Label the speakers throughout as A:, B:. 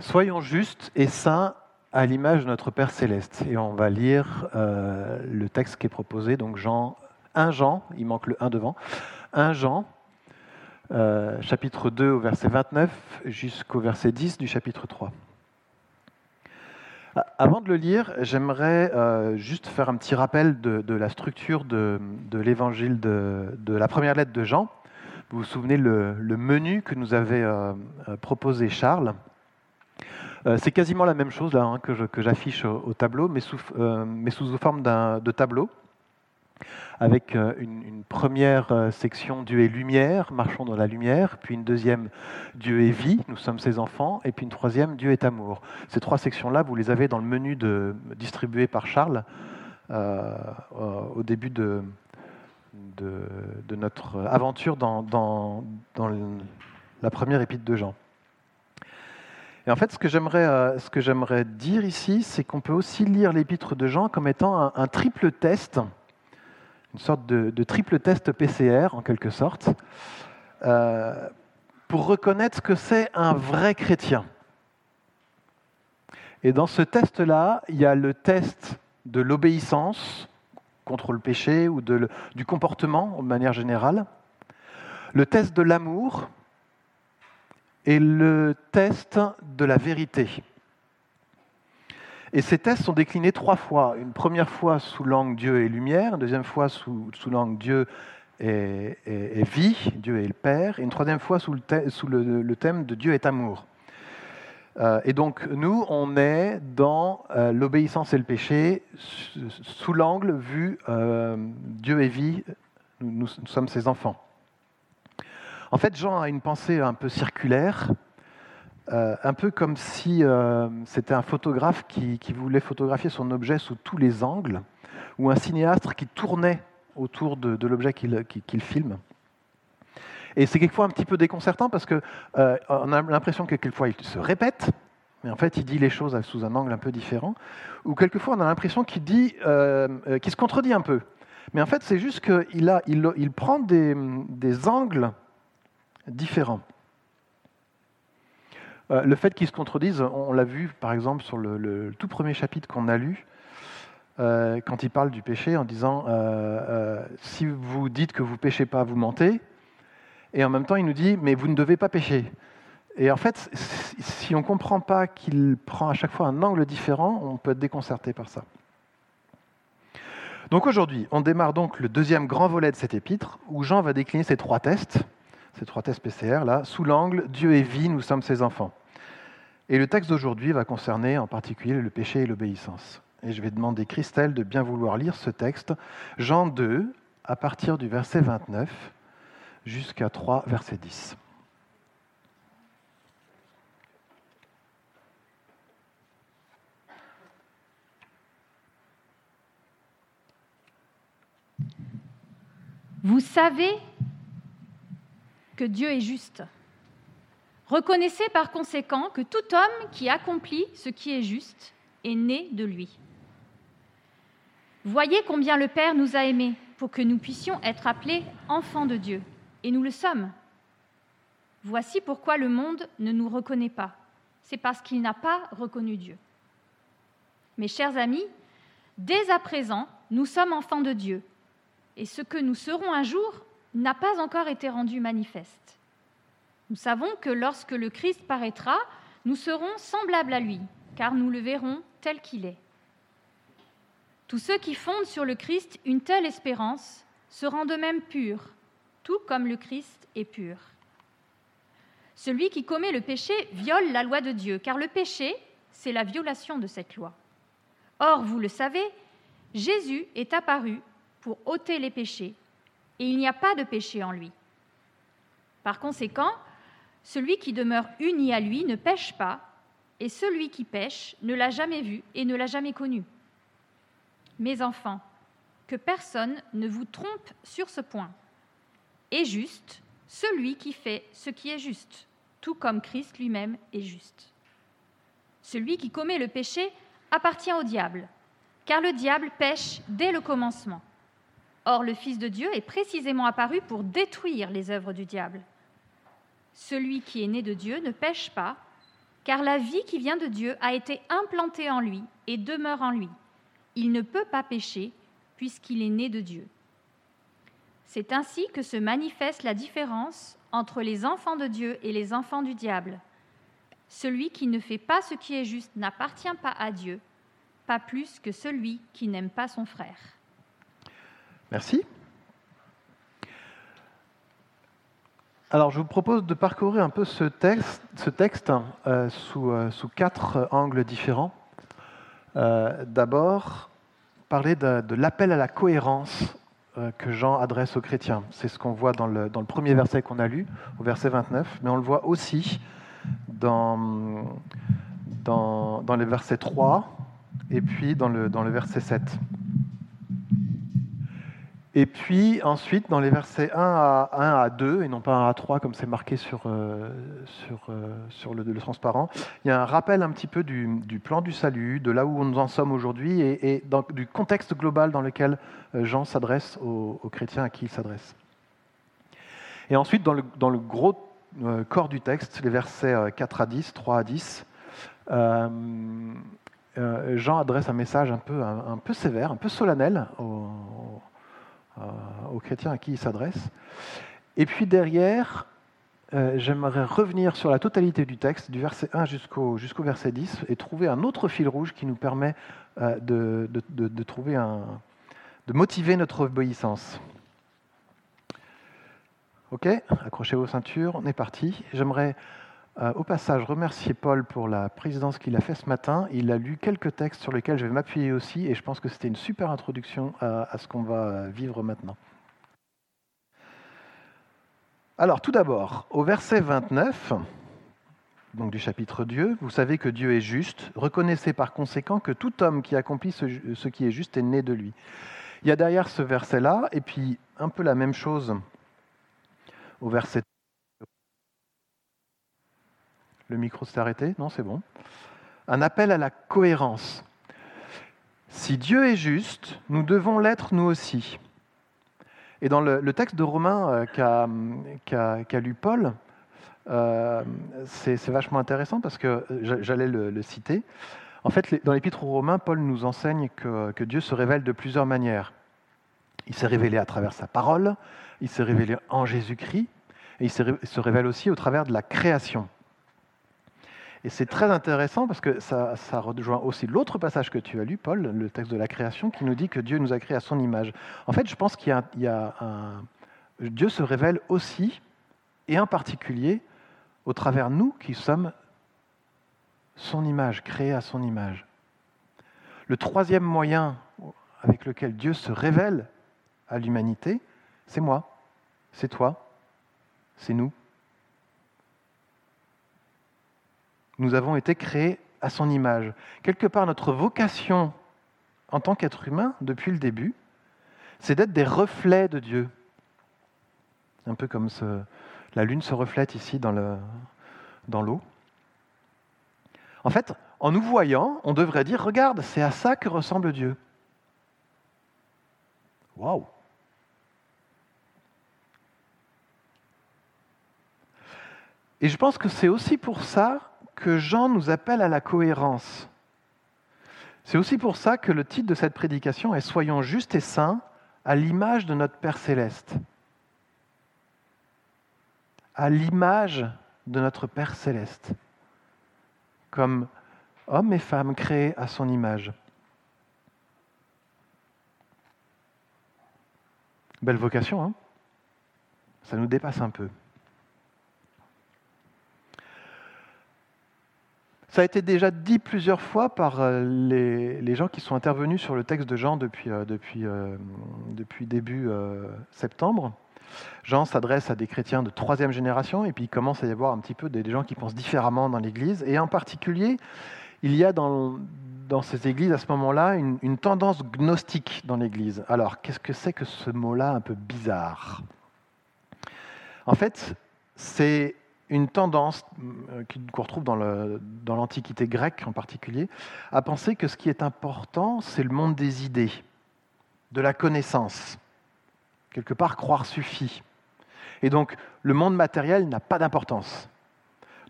A: Soyons justes et saints à l'image de notre Père céleste. Et on va lire euh, le texte qui est proposé, donc Jean, 1 Jean, il manque le 1 devant, 1 Jean, euh, chapitre 2 au verset 29 jusqu'au verset 10 du chapitre 3. Ah, avant de le lire, j'aimerais euh, juste faire un petit rappel de, la structure de, l'évangile de, la première lettre de Jean. Vous vous souvenez le, menu que nous avait proposé Charles? C'est quasiment la même chose là, hein, que j'affiche au, tableau, mais sous, euh, forme de tableau, avec euh, une, première section Dieu est lumière, marchons dans la lumière, puis une deuxième Dieu est vie, nous sommes ses enfants, et puis une troisième Dieu est amour. Ces trois sections-là, vous les avez dans le menu distribué par Charles au début de, notre aventure dans la première épître de Jean. Et en fait, ce que j'aimerais, euh, ce que j'aimerais dire ici, c'est qu'on peut aussi lire l'épître de Jean comme étant un, triple test, une sorte de, triple test PCR en quelque sorte, euh, pour reconnaître ce que c'est un vrai chrétien. Et dans ce test-là, il y a le test de l'obéissance contre le péché ou du comportement de manière générale, le test de l'amour, et le test de la vérité. Et ces tests sont déclinés trois fois. Une première fois sous l'angle Dieu et lumière, une deuxième fois sous, l'angle Dieu et, vie, Dieu est le Père, et une troisième fois sous le, thème de Dieu est amour. Euh, et donc nous, on est dans euh, l'obéissance et le péché sous l'angle vu euh, Dieu est vie, nous sommes ses enfants. En fait, Jean a une pensée un peu circulaire, euh, un peu comme si euh, c'était un photographe qui, voulait photographier son objet sous tous les angles, ou un cinéaste qui tournait autour de, l'objet qu'il filme. Et c'est quelquefois un petit peu déconcertant parce qu'on euh, a l'impression que quelquefois il se répète, mais en fait il dit les choses sous un angle un peu différent, ou quelquefois on a l'impression qu'il dit, qu'il se contredit un peu. Mais en fait c'est juste qu'il il, prend des angles différents. Euh, le fait qu'ils se contredisent, on l'a vu par exemple sur le, tout premier chapitre qu'on a lu, euh, quand il parle du péché en disant euh, si vous dites que vous péchez pas, vous mentez, et en même temps il nous dit mais vous ne devez pas pécher. Et en fait, si on ne comprend pas qu'il prend à chaque fois un angle différent, on peut être déconcerté par ça. Donc aujourd'hui, on démarre donc le deuxième grand volet de cet épître, où Jean va décliner ces trois tests ces trois tests PCR là, sous l'angle Dieu est vie, nous sommes ses enfants. Et le texte d'aujourd'hui va concerner en particulier le péché et l'obéissance. Et je vais demander Christelle de bien vouloir lire ce texte, Jean 2, à partir du verset 29 jusqu'à 3, verset 10.
B: Vous savez que Dieu est juste. Reconnaissez par conséquent que tout homme qui accomplit ce qui est juste est né de lui. Voyez combien le Père nous a aimés pour que nous puissions être appelés enfants de Dieu, et nous le sommes. Voici pourquoi le monde ne nous reconnaît pas. C'est parce qu'il n'a pas reconnu Dieu. Mes chers amis, dès à présent, nous sommes enfants de Dieu, et ce que nous serons un jour, n'a pas encore été rendu manifeste. Nous savons que lorsque le Christ paraîtra, nous serons semblables à lui, car nous le verrons tel qu'il est. Tous ceux qui fondent sur le Christ une telle espérance se rendent eux-mêmes purs, tout comme le Christ est pur. Celui qui commet le péché viole la loi de Dieu, car le péché, c'est la violation de cette loi. Or, vous le savez, Jésus est apparu pour ôter les péchés, et il n'y a pas de péché en lui. Par conséquent, celui qui demeure uni à lui ne pêche pas, et celui qui pêche ne l'a jamais vu et ne l'a jamais connu. Mes enfants, que personne ne vous trompe sur ce point. Est juste celui qui fait ce qui est juste, tout comme Christ lui-même est juste. Celui qui commet le péché appartient au diable, car le diable pêche dès le commencement. Or, le Fils de Dieu est précisément apparu pour détruire les œuvres du diable. Celui qui est né de Dieu ne pêche pas, car la vie qui vient de Dieu a été implantée en lui et demeure en lui. Il ne peut pas pécher puisqu'il est né de Dieu. C'est ainsi que se manifeste la différence entre les enfants de Dieu et les enfants du diable. Celui qui ne fait pas ce qui est juste n'appartient pas à Dieu, pas plus que celui qui n'aime pas son frère.
A: Merci. Alors, je vous propose de parcourir un peu ce texte, euh, sous, euh, sous, quatre angles différents. Euh, d'abord, parler de, l'appel à la cohérence que Jean adresse aux chrétiens. C'est ce qu'on voit dans le, dans le, premier verset qu'on a lu, au verset 29, mais on le voit aussi dans, dans, dans les versets 3 et puis dans le, dans le verset 7. Et puis ensuite, dans les versets 1 à, 1 à 2, et non pas 1 à 3 comme c'est marqué sur, euh, sur, euh, le, transparent, il y a un rappel un petit peu du, du, plan du salut, de là où nous en sommes aujourd'hui, et, du contexte global dans lequel euh, Jean s'adresse aux, chrétiens à qui il s'adresse. Et ensuite, dans le, dans le gros corps du texte, les versets 4 à 10, 3 à 10, euh, Jean adresse un message un peu, un peu sévère, un peu solennel aux, aux chrétiens à qui il s'adresse. Et puis derrière, euh, j'aimerais revenir sur la totalité du texte, du verset 1 jusqu'au jusqu'au verset 10, et trouver un autre fil rouge qui nous permet euh, de, de, de, de, trouver un, de motiver notre obéissance. Ok, accrochez vos ceintures, on est parti. J'aimerais euh, au passage remercier Paul pour la présidence qu'il a fait ce matin. Il a lu quelques textes sur lesquels je vais m'appuyer aussi, et je pense que c'était une super introduction à, à ce qu'on va vivre maintenant. Alors, tout d'abord, au verset 29, donc du chapitre Dieu, vous savez que Dieu est juste. Reconnaissez par conséquent que tout homme qui accomplit ce, ce qui est juste est né de lui. Il y a derrière ce verset-là, et puis un peu la même chose au verset. Le micro s'est arrêté Non, c'est bon. Un appel à la cohérence. Si Dieu est juste, nous devons l'être nous aussi. Et dans le, texte de Romains euh, qu'a qu qu lu Paul, euh, c'est vachement intéressant parce que j'allais le, citer. En fait, dans l'épître aux Romains, Paul nous enseigne que, que, Dieu se révèle de plusieurs manières. Il s'est révélé à travers sa parole, il s'est révélé en Jésus-Christ, et il se révèle aussi au travers de la création. Et c'est très intéressant parce que ça, rejoint aussi l'autre passage que tu as lu, Paul, le texte de la création, qui nous dit que Dieu nous a créés à son image. En fait, je pense qu'il y, y a, un... Dieu se révèle aussi, et en particulier, au travers nous qui sommes son image, créés à son image. Le troisième moyen avec lequel Dieu se révèle à l'humanité, c'est moi, c'est toi, c'est nous. Nous avons été créés à son image. Quelque part, notre vocation en tant qu'être humain, depuis le début, c'est d'être des reflets de Dieu. Un peu comme la lune se reflète ici dans l'eau. En fait, en nous voyant, on devrait dire, regarde, c'est à ça que ressemble Dieu. Waouh Et je pense que c'est aussi pour ça que Jean nous appelle à la cohérence. C'est aussi pour ça que le titre de cette prédication est Soyons justes et saints à l'image de notre Père céleste. À l'image de notre Père céleste. Comme hommes et femmes créés à son image. Belle vocation, hein? Ça nous dépasse un peu. Ça a été déjà dit plusieurs fois par euh, les, gens qui sont intervenus sur le texte de Jean depuis, euh, euh, début septembre. Jean s'adresse à des chrétiens de troisième génération et puis il commence à y avoir un petit peu des gens qui pensent différemment dans l'Église. Et en particulier, il y a dans, dans ces églises à ce moment-là une, une tendance gnostique dans l'Église. Alors, qu'est-ce que c'est que ce mot-là un peu bizarre? En fait, c'est une tendance euh, qu'on retrouve dans l'Antiquité grecque en particulier, à penser que ce qui est important, c'est le monde des idées, de la connaissance. Quelque part, croire suffit. Et donc, le monde matériel n'a pas d'importance.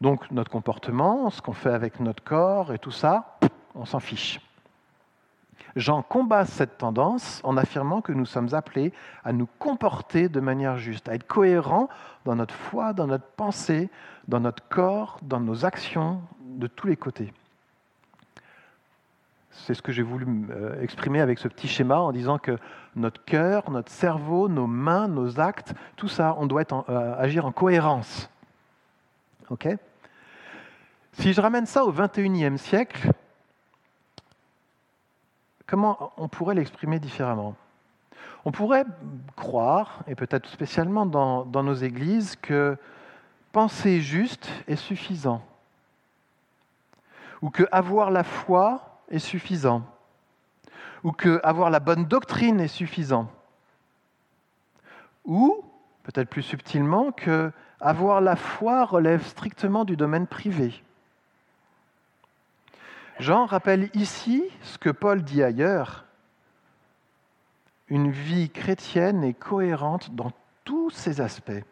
A: Donc notre comportement, ce qu'on fait avec notre corps et tout ça, on s'en fiche. Jean combat cette tendance en affirmant que nous sommes appelés à nous comporter de manière juste, à être cohérents dans notre foi, dans notre pensée, dans notre corps, dans nos actions, de tous les côtés. C'est ce que j'ai voulu euh, exprimer avec ce petit schéma en disant que notre cœur, notre cerveau, nos mains, nos actes, tout ça, on doit euh, agir en cohérence. Ok? Si je ramène ça au 21e siècle, comment on pourrait l'exprimer différemment On pourrait croire, et peut-être spécialement dans, nos églises, que penser juste est suffisant, ou que avoir la foi est suffisant, ou que avoir la bonne doctrine est suffisant, ou peut-être plus subtilement que avoir la foi relève strictement du domaine privé. Jean rappelle ici ce que Paul dit ailleurs. Une vie chrétienne est cohérente dans tous ses aspects.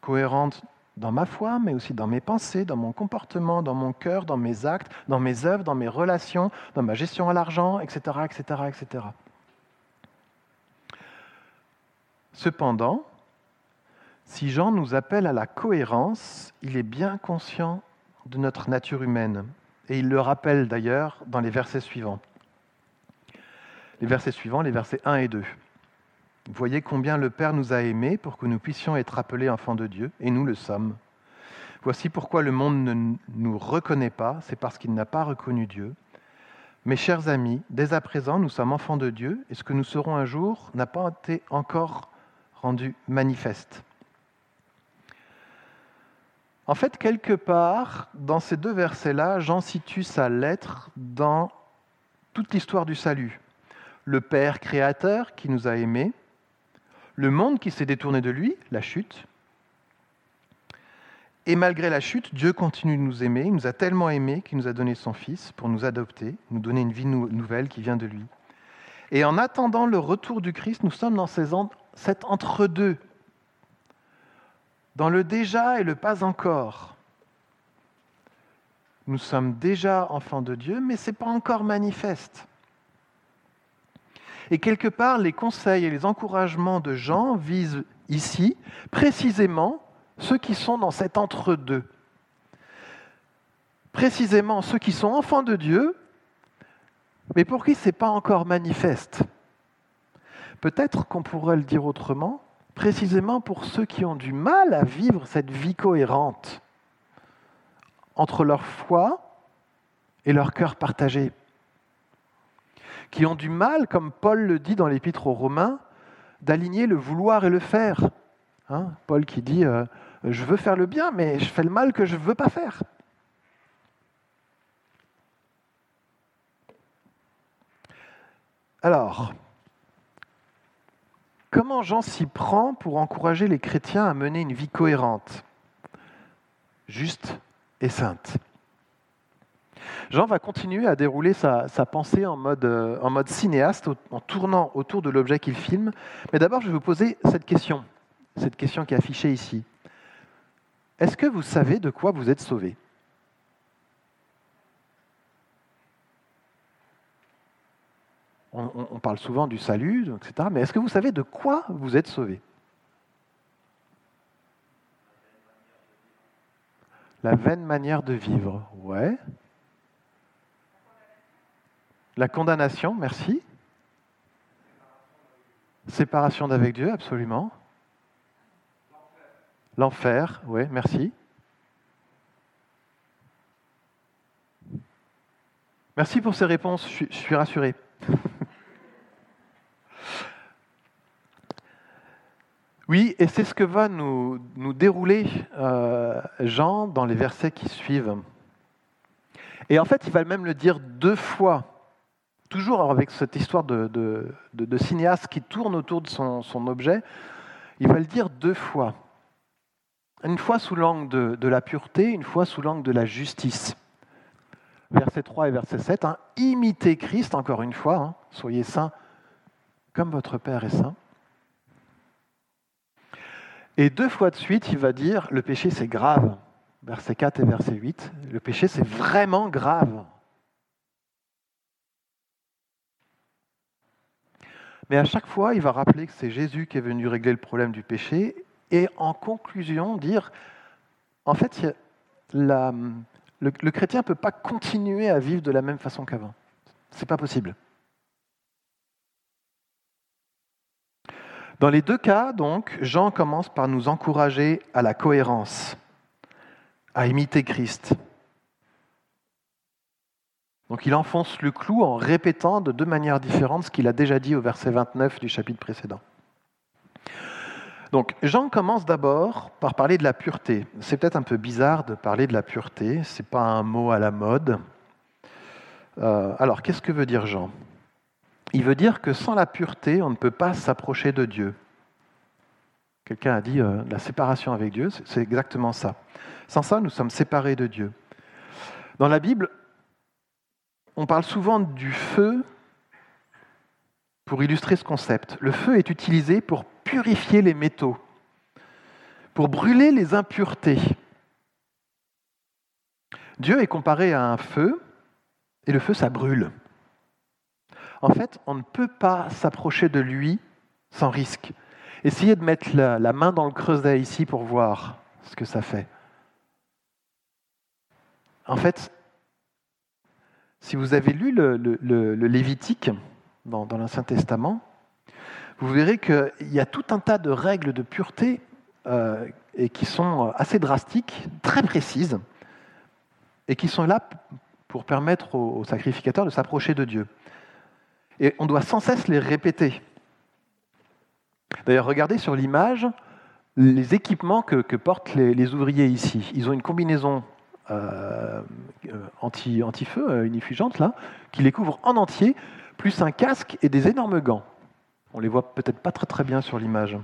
A: Cohérente dans ma foi, mais aussi dans mes pensées, dans mon comportement, dans mon cœur, dans mes actes, dans mes œuvres, dans mes relations, dans ma gestion à l'argent, etc., etc., etc. Cependant, si Jean nous appelle à la cohérence, il est bien conscient de notre nature humaine et il le rappelle d'ailleurs dans les versets suivants. Les versets suivants, les versets 1 et 2. Vous voyez combien le Père nous a aimés pour que nous puissions être appelés enfants de Dieu, et nous le sommes. Voici pourquoi le monde ne nous reconnaît pas, c'est parce qu'il n'a pas reconnu Dieu. Mes chers amis, dès à présent, nous sommes enfants de Dieu, et ce que nous serons un jour n'a pas été encore rendu manifeste. En fait, quelque part, dans ces deux versets-là, Jean situe sa lettre dans toute l'histoire du salut. Le Père créateur qui nous a aimés, le monde qui s'est détourné de lui, la chute. Et malgré la chute, Dieu continue de nous aimer. Il nous a tellement aimés qu'il nous a donné son Fils pour nous adopter, nous donner une vie nouvelle qui vient de lui. Et en attendant le retour du Christ, nous sommes dans cet entre-deux dans le déjà et le pas encore. Nous sommes déjà enfants de Dieu, mais ce n'est pas encore manifeste. Et quelque part, les conseils et les encouragements de Jean visent ici précisément ceux qui sont dans cet entre-deux. Précisément ceux qui sont enfants de Dieu, mais pour qui ce n'est pas encore manifeste. Peut-être qu'on pourrait le dire autrement, précisément pour ceux qui ont du mal à vivre cette vie cohérente entre leur foi et leur cœur partagé, qui ont du mal, comme Paul le dit dans l'épître aux Romains, d'aligner le vouloir et le faire. Hein, Paul qui dit euh, Je veux faire le bien, mais je fais le mal que je ne veux pas faire. Alors, Comment Jean s'y prend pour encourager les chrétiens à mener une vie cohérente, juste et sainte? Jean va continuer à dérouler sa, pensée en mode, euh, cinéaste, en tournant autour de l'objet qu'il filme. Mais d'abord, je vais vous poser cette question, cette question qui est affichée ici. Est-ce que vous savez de quoi vous êtes sauvé on, parle souvent du salut, etc. Mais est-ce que vous savez de quoi vous êtes sauvé? La vaine manière de vivre, ouais. La condamnation, merci. Séparation d'avec Dieu, absolument. L'enfer, oui, merci. Merci pour ces réponses, je suis rassuré. Oui, et c'est ce que va nous, dérouler euh, Jean dans les versets qui suivent. Et en fait, il va même le dire deux fois, toujours avec cette histoire de, cinéaste qui tourne autour de son, son, objet. Il va le dire deux fois. Une fois sous l'angle de, la pureté, une fois sous l'angle de la justice. Verset 3 et verset 7, hein, imitez Christ, encore une fois, hein, soyez saints comme votre Père est saint. Et deux fois de suite, il va dire, le péché c'est grave, versets 4 et verset 8. Le péché, c'est vraiment grave. Mais à chaque fois, il va rappeler que c'est Jésus qui est venu régler le problème du péché et en conclusion dire, en fait, le, le, chrétien ne peut pas continuer à vivre de la même façon qu'avant. Ce n'est pas possible. Dans les deux cas, donc, Jean commence par nous encourager à la cohérence, à imiter Christ. Donc il enfonce le clou en répétant de deux manières différentes ce qu'il a déjà dit au verset 29 du chapitre précédent. Donc Jean commence d'abord par parler de la pureté. C'est peut-être un peu bizarre de parler de la pureté, ce n'est pas un mot à la mode. Euh, alors qu'est-ce que veut dire Jean? Il veut dire que sans la pureté, on ne peut pas s'approcher de Dieu. Quelqu'un a dit euh, la séparation avec Dieu, c'est exactement ça. Sans ça, nous sommes séparés de Dieu. Dans la Bible, on parle souvent du feu pour illustrer ce concept. Le feu est utilisé pour purifier les métaux, pour brûler les impuretés. Dieu est comparé à un feu, et le feu, ça brûle. En fait, on ne peut pas s'approcher de lui sans risque. Essayez de mettre la, main dans le creuset ici pour voir ce que ça fait. En fait, si vous avez lu le, Lévitique dans, l'Ancien Testament, vous verrez qu'il y a tout un tas de règles de pureté euh, qui sont assez drastiques, très précises, et qui sont là pour permettre aux, sacrificateurs de s'approcher de Dieu. Et on doit sans cesse les répéter. D'ailleurs, regardez sur l'image les équipements que, portent les, ouvriers ici. Ils ont une combinaison euh, anti, anti-feu, euh, unifugente, là, qui les couvre en entier, plus un casque et des énormes gants. On les voit peut-être pas très très bien sur l'image.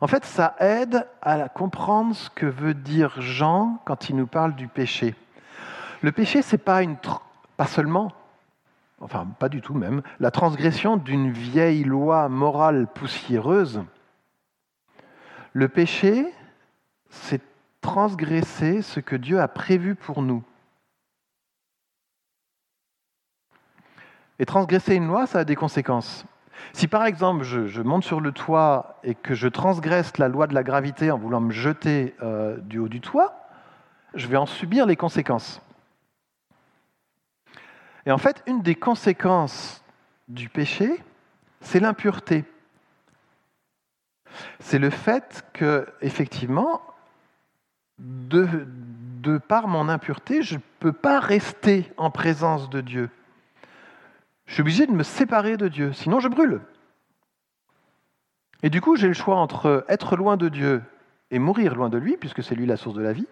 A: En fait, ça aide à comprendre ce que veut dire Jean quand il nous parle du péché. Le péché, c'est pas pas seulement, enfin pas du tout même, la transgression d'une vieille loi morale poussiéreuse. Le péché, c'est transgresser ce que Dieu a prévu pour nous. Et transgresser une loi, ça a des conséquences. Si par exemple je, monte sur le toit et que je transgresse la loi de la gravité en voulant me jeter euh, du haut du toit, je vais en subir les conséquences. Et en fait, une des conséquences du péché, c'est l'impureté. C'est le fait que, effectivement, de, par mon impureté, je ne peux pas rester en présence de Dieu. Je suis obligé de me séparer de Dieu, sinon je brûle. Et du coup, j'ai le choix entre être loin de Dieu et mourir loin de lui, puisque c'est lui la source de la vie,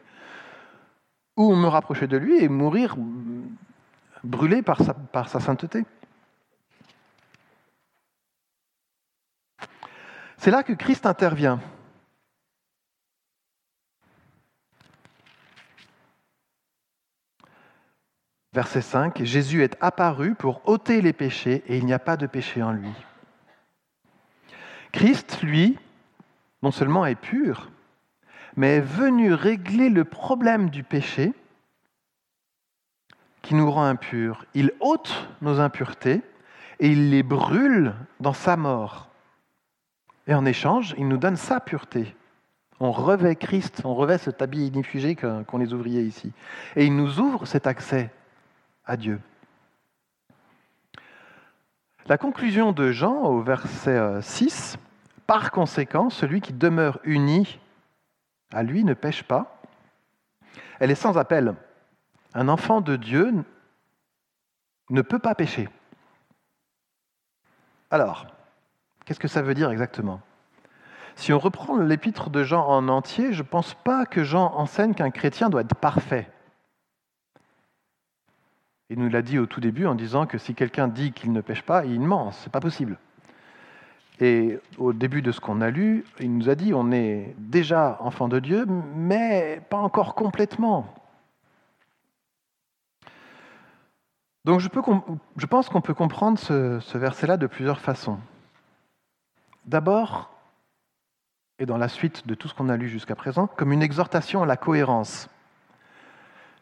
A: ou me rapprocher de lui et mourir brûlé par sa, sainteté. C'est là que Christ intervient. Verset 5, Jésus est apparu pour ôter les péchés et il n'y a pas de péché en lui. Christ, lui, non seulement est pur, mais est venu régler le problème du péché qui nous rend impurs. Il ôte nos impuretés et il les brûle dans sa mort. Et en échange, il nous donne sa pureté. On revêt Christ, on revêt cet habit inifugé qu'ont les ouvriers ici. Et il nous ouvre cet accès à Dieu. La conclusion de Jean au verset 6, euh, par conséquent, celui qui demeure uni à lui ne pêche pas. Elle est sans appel. Un enfant de Dieu ne peut pas pécher. Alors, qu'est-ce que ça veut dire exactement? Si on reprend l'épître de Jean en entier, je ne pense pas que Jean enseigne qu'un chrétien doit être parfait. Il nous l'a dit au tout début en disant que si quelqu'un dit qu'il ne pêche pas, il ment, c'est pas possible. Et au début de ce qu'on a lu, il nous a dit on est déjà enfant de Dieu, mais pas encore complètement. Donc je, pense qu'on peut comprendre ce, ce verset-là de plusieurs façons. D'abord, et dans la suite de tout ce qu'on a lu jusqu'à présent, comme une exhortation à la cohérence.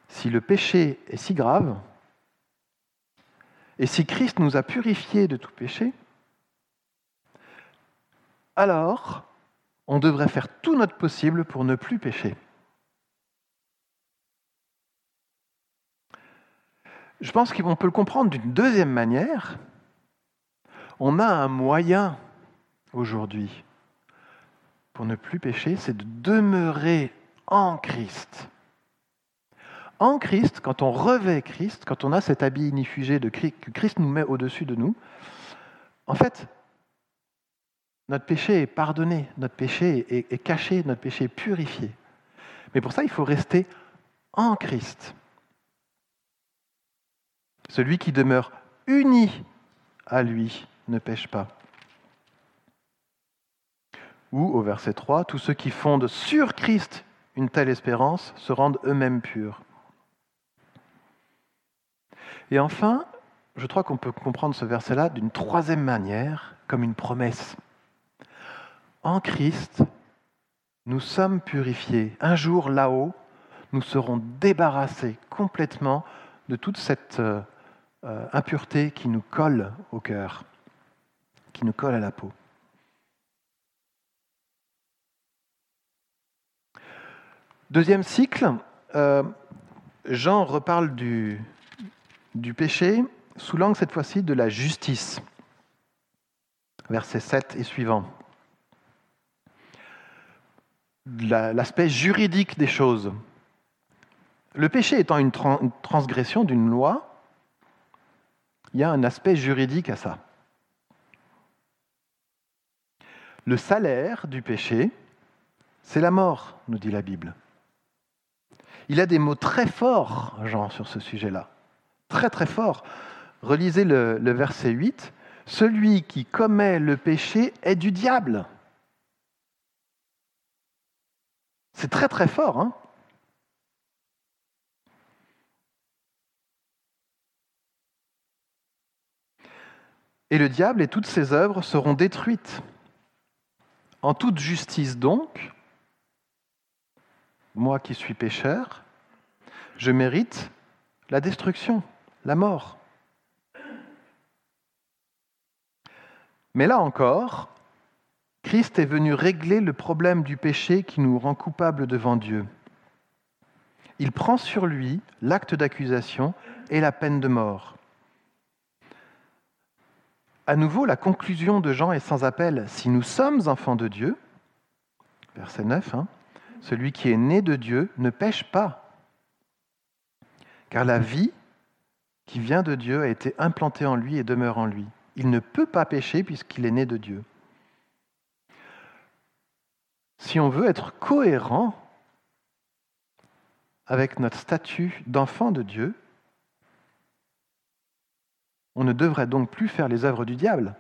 A: Si le péché est si grave, et si Christ nous a purifiés de tout péché, alors on devrait faire tout notre possible pour ne plus pécher. Je pense qu'on peut le comprendre d'une deuxième manière. On a un moyen aujourd'hui pour ne plus pécher, c'est de demeurer en Christ. En Christ, quand on revêt Christ, quand on a cet habit inifugé que Christ nous met au-dessus de nous, en fait, notre péché est pardonné, notre péché est, caché, notre péché est purifié. Mais pour ça, il faut rester en Christ. Celui qui demeure uni à lui ne pêche pas. Ou au verset 3, tous ceux qui fondent sur Christ une telle espérance se rendent eux-mêmes purs. Et enfin, je crois qu'on peut comprendre ce verset-là d'une troisième manière, comme une promesse. En Christ, nous sommes purifiés. Un jour là-haut, nous serons débarrassés complètement de toute cette euh, impureté qui nous colle au cœur, qui nous colle à la peau. Deuxième cycle, euh, Jean reparle du, du péché sous l'angle cette fois-ci de la justice. Verset 7 et suivant. L'aspect juridique des choses. Le péché étant une transgression d'une loi, il y a un aspect juridique à ça. Le salaire du péché, c'est la mort, nous dit la Bible. Il a des mots très forts, Jean, sur ce sujet-là. Très très forts. Relisez le, verset 8. Celui qui commet le péché est du diable. C'est très très fort. Hein Et le diable et toutes ses œuvres seront détruites. En toute justice donc, moi qui suis pécheur, je mérite la destruction, la mort. Mais là encore, Christ est venu régler le problème du péché qui nous rend coupables devant Dieu. Il prend sur lui l'acte d'accusation et la peine de mort. À nouveau, la conclusion de Jean est sans appel. Si nous sommes enfants de Dieu, verset 9, hein, celui qui est né de Dieu ne pêche pas, car la vie qui vient de Dieu a été implantée en lui et demeure en lui. Il ne peut pas pécher puisqu'il est né de Dieu. Si on veut être cohérent avec notre statut d'enfant de Dieu, on ne devrait donc plus faire les œuvres du diable.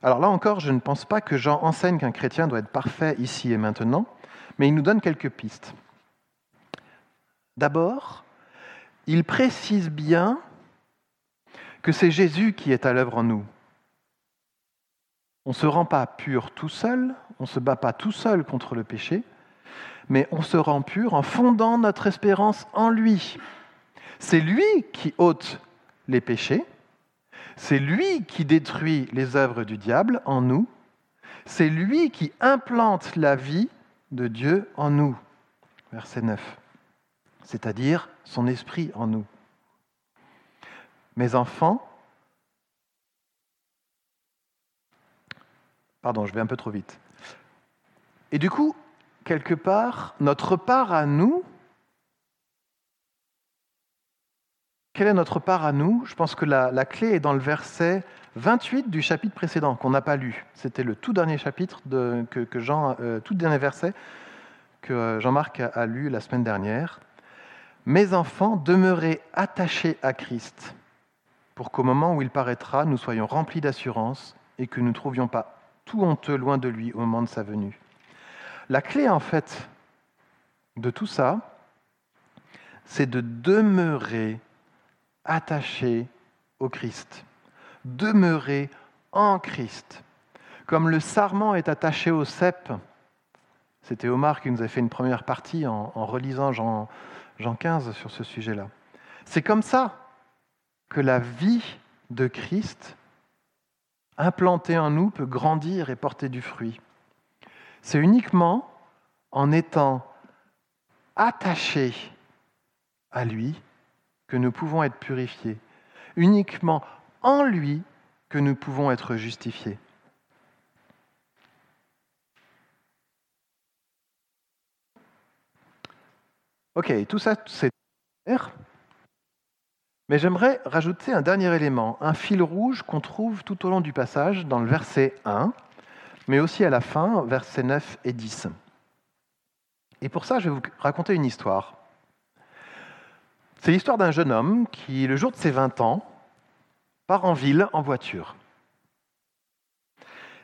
A: Alors là encore, je ne pense pas que Jean enseigne qu'un chrétien doit être parfait ici et maintenant, mais il nous donne quelques pistes. D'abord, il précise bien que c'est Jésus qui est à l'œuvre en nous. On ne se rend pas pur tout seul, on ne se bat pas tout seul contre le péché, mais on se rend pur en fondant notre espérance en lui. C'est lui qui ôte les péchés, c'est lui qui détruit les œuvres du diable en nous, c'est lui qui implante la vie de Dieu en nous. Verset 9. C'est-à-dire son esprit en nous. Mes enfants, pardon, je vais un peu trop vite. Et du coup, quelque part, notre part à nous, Quelle est notre part à nous? Je pense que la, clé est dans le verset 28 du chapitre précédent qu'on n'a pas lu. C'était le tout dernier chapitre que, Jean, euh, tout dernier verset que euh, Jean-Marc a, a lu la semaine dernière. Mes enfants, demeurez attachés à Christ, pour qu'au moment où il paraîtra, nous soyons remplis d'assurance et que nous ne trouvions pas tout honteux loin de lui au moment de sa venue. La clé, en fait, de tout ça, c'est de demeurer attaché au Christ, demeurer en Christ. comme le sarment est attaché au cep. C'était Omar qui nous a fait une première partie en, relisant Jean, Jean 15 sur ce sujet-là. C'est comme ça que la vie de Christ implantée en nous peut grandir et porter du fruit. C'est uniquement en étant attachés à lui que nous pouvons être purifiés. Uniquement en lui que nous pouvons être justifiés. Ok, tout ça, c'est clair. Mais j'aimerais rajouter un dernier élément, un fil rouge qu'on trouve tout au long du passage dans le verset 1, mais aussi à la fin, versets 9 et 10. Et pour ça, je vais vous raconter une histoire. C'est l'histoire d'un jeune homme qui, le jour de ses 20 ans, part en ville en voiture.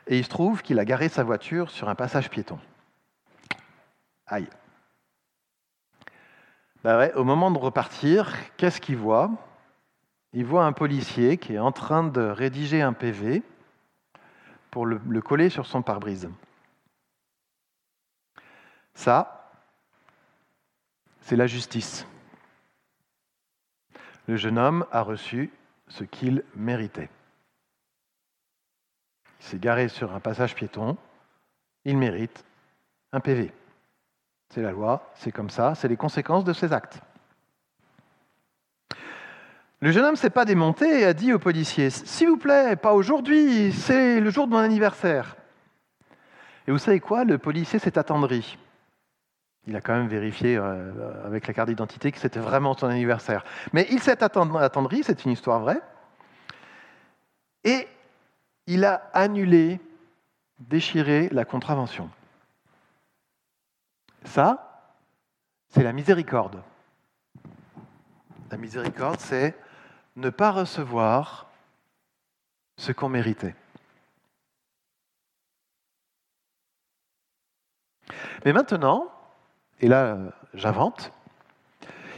A: Et il se trouve qu'il a garé sa voiture sur un passage piéton. Aïe. Ben au moment de repartir, qu'est-ce qu'il voit? Il voit un policier qui est en train de rédiger un PV pour le coller sur son pare-brise. Ça, c'est la justice. Le jeune homme a reçu ce qu'il méritait. Il s'est garé sur un passage piéton, il mérite un PV. C'est la loi, c'est comme ça, c'est les conséquences de ses actes. Le jeune homme ne s'est pas démonté et a dit au policier S'il vous plaît, pas aujourd'hui, c'est le jour de mon anniversaire. Et vous savez quoi? Le policier s'est attendri. Il a quand même vérifié euh, avec la carte d'identité que c'était vraiment son anniversaire. Mais il s'est attendri, c'est une histoire vraie. Et il a annulé, déchiré la contravention. Ça, c'est la miséricorde. La miséricorde, c'est ne pas recevoir ce qu'on méritait. Mais maintenant, et là j'invente,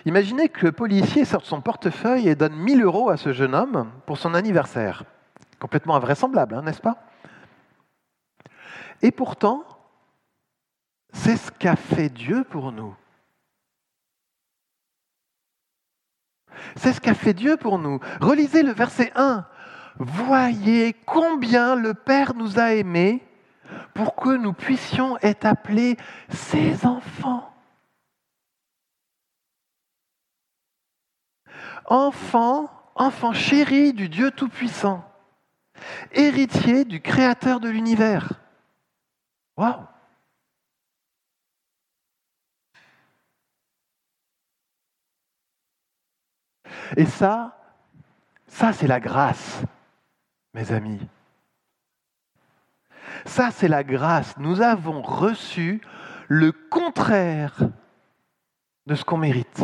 A: imaginez que le policier sorte son portefeuille et donne 1000 euros à ce jeune homme pour son anniversaire. Complètement invraisemblable, hein, n'est-ce pas? Et pourtant, c'est ce qu'a fait Dieu pour nous. C'est ce qu'a fait Dieu pour nous. Relisez le verset 1. Voyez combien le Père nous a aimés pour que nous puissions être appelés ses enfants. enfant, enfant chéri du Dieu Tout-Puissant, héritier du Créateur de l'univers. Waouh Et ça, ça c'est la grâce, mes amis. Ça c'est la grâce. Nous avons reçu le contraire de ce qu'on mérite.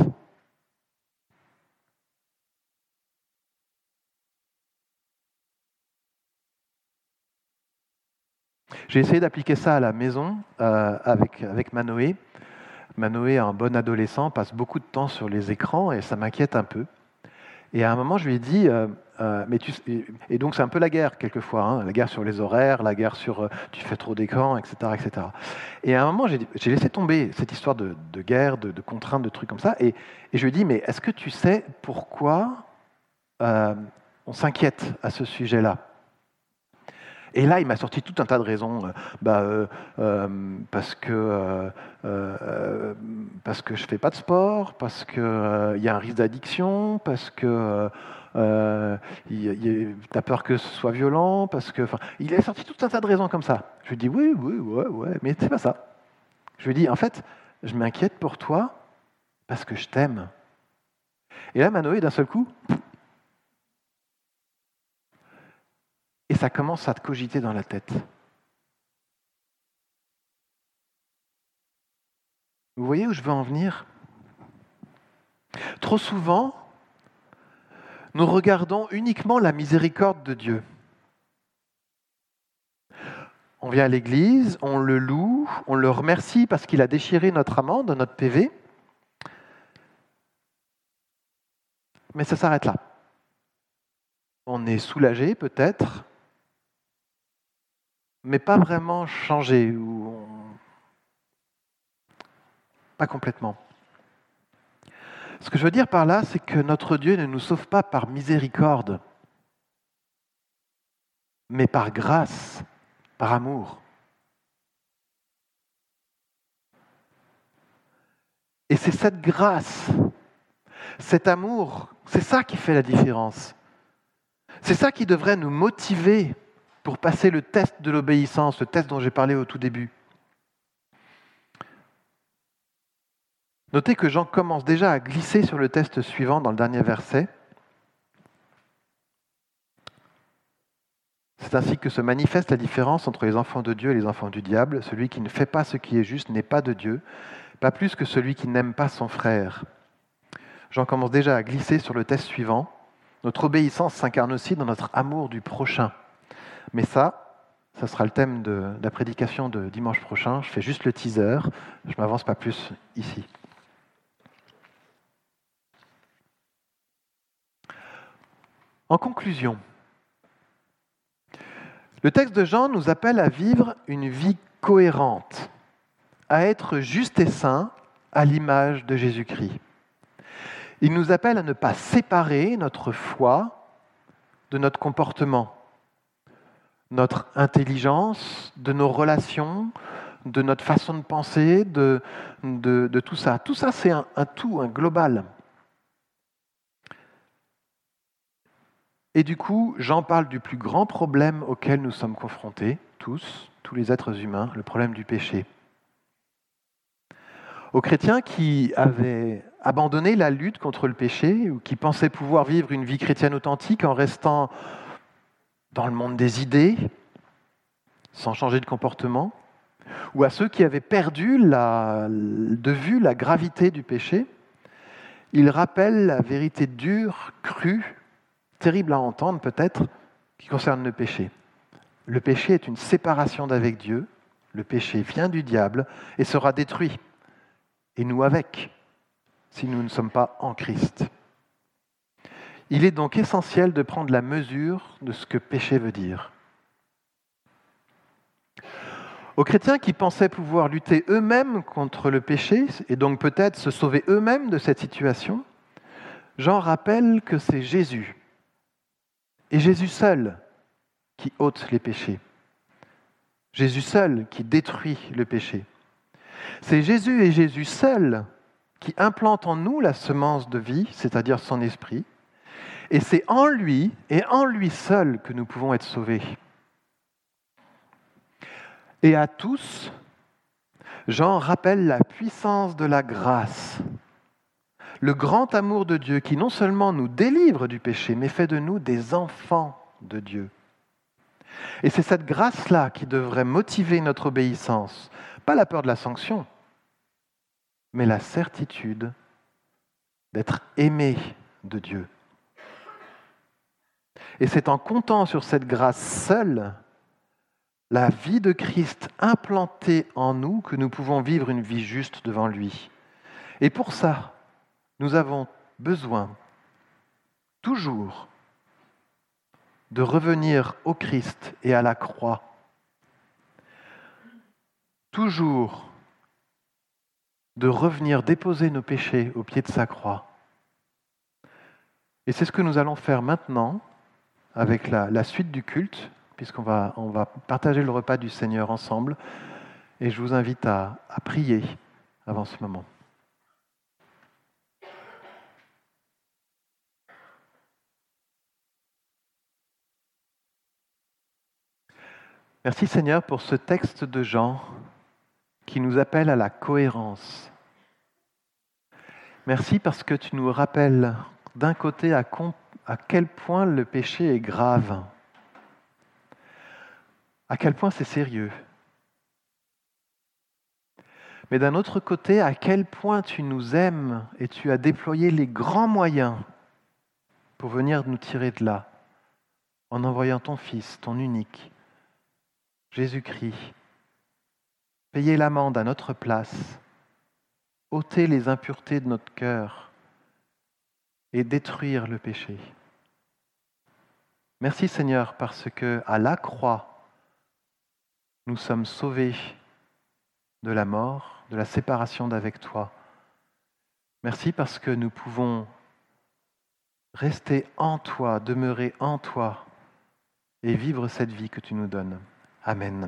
A: J'ai essayé d'appliquer ça à la maison euh, avec, avec Manoé. Manoé, un bon adolescent, passe beaucoup de temps sur les écrans et ça m'inquiète un peu. Et à un moment, je lui ai dit, euh, euh, mais tu, et donc c'est un peu la guerre quelquefois, hein, la guerre sur les horaires, la guerre sur tu fais trop d'écran, etc., etc. Et à un moment, j'ai laissé tomber cette histoire de, guerre, de, contraintes, de trucs comme ça, et je lui ai dit, mais est-ce que tu sais pourquoi on s'inquiète à ce sujet-là? Et là, il m'a sorti tout un tas de raisons. Euh, bah, euh, euh, parce que parce que je fais pas de sport, parce que il y a un risque d'addiction, parce que tu as peur que ce soit violent, parce que. Il a sorti tout un tas de raisons comme ça. Je lui dis oui, oui, ouais, ouais, mais c'est pas ça. Je lui dis en fait, je m'inquiète pour toi parce que je t'aime. Et là, Manoé, d'un seul coup, et ça commence à te cogiter dans la tête. Vous voyez où je veux en venir? Trop souvent, nous regardons uniquement la miséricorde de Dieu. On vient à l'église, on le loue, on le remercie parce qu'il a déchiré notre amende, notre PV. Mais ça s'arrête là. On est soulagé peut-être, mais pas vraiment changé, ou pas complètement. Ce que je veux dire par là, c'est que notre Dieu ne nous sauve pas par miséricorde, mais par grâce, par amour. Et c'est cette grâce, cet amour, c'est ça qui fait la différence. C'est ça qui devrait nous motiver pour passer le test de l'obéissance, le test dont j'ai parlé au tout début. Notez que Jean commence déjà à glisser sur le test suivant dans le dernier verset. C'est ainsi que se manifeste la différence entre les enfants de Dieu et les enfants du diable. Celui qui ne fait pas ce qui est juste n'est pas de Dieu, pas plus que celui qui n'aime pas son frère. Jean commence déjà à glisser sur le test suivant. Notre obéissance s'incarne aussi dans notre amour du prochain. Mais ça, ça sera le thème de la prédication de dimanche prochain. Je fais juste le teaser, je ne m'avance pas plus ici. En conclusion, le texte de Jean nous appelle à vivre une vie cohérente, à être juste et saint à l'image de Jésus-Christ. Il nous appelle à ne pas séparer notre foi de notre comportement, notre intelligence, de nos relations, de notre façon de penser, de, tout ça. Tout ça, c'est un, un tout, un global. Et du coup, Jean parle du plus grand problème auquel nous sommes confrontés, tous, tous les êtres humains, le problème du péché. Aux chrétiens qui avaient abandonné la lutte contre le péché ou qui pensaient pouvoir vivre une vie chrétienne authentique en restant dans le monde des idées, sans changer de comportement, ou à ceux qui avaient perdu de vue la gravité du péché, il rappelle la vérité dure, crue, terrible à entendre peut-être, qui concerne le péché. Le péché est une séparation d'avec Dieu, le péché vient du diable et sera détruit, et nous avec, si nous ne sommes pas en Christ. Il est donc essentiel de prendre la mesure de ce que péché veut dire. Aux chrétiens qui pensaient pouvoir lutter eux-mêmes contre le péché et donc peut-être se sauver eux-mêmes de cette situation, Jean rappelle que c'est Jésus et Jésus seul qui ôte les péchés. Jésus seul qui détruit le péché. C'est Jésus et Jésus seul qui implante en nous la semence de vie, c'est-à-dire son esprit. Et c'est en lui et en lui seul que nous pouvons être sauvés. Et à tous, Jean rappelle la puissance de la grâce le grand amour de Dieu qui non seulement nous délivre du péché, mais fait de nous des enfants de Dieu. Et c'est cette grâce-là qui devrait motiver notre obéissance, pas la peur de la sanction, mais la certitude d'être aimé de Dieu. Et c'est en comptant sur cette grâce seule, la vie de Christ implantée en nous, que nous pouvons vivre une vie juste devant lui. Et pour ça, nous avons besoin toujours de revenir au Christ et à la croix. Toujours de revenir déposer nos péchés au pied de sa croix. Et c'est ce que nous allons faire maintenant avec la, suite du culte, puisqu'on va, partager le repas du Seigneur ensemble. Et je vous invite à prier avant ce moment. Merci Seigneur pour ce texte de Jean qui nous appelle à la cohérence. Merci parce que tu nous rappelles d'un côté à, quel point le péché est grave, à quel point c'est sérieux, mais d'un autre côté à quel point tu nous aimes et tu as déployé les grands moyens pour venir nous tirer de là, en envoyant ton Fils, ton unique, Jésus-Christ, payer l'amende à notre place, ôter les impuretés de notre cœur et détruire le péché. Merci Seigneur parce que à la croix, nous sommes sauvés de la mort, de la séparation d'avec toi. Merci parce que nous pouvons rester en toi, demeurer en toi et vivre cette vie que tu nous donnes. Amen.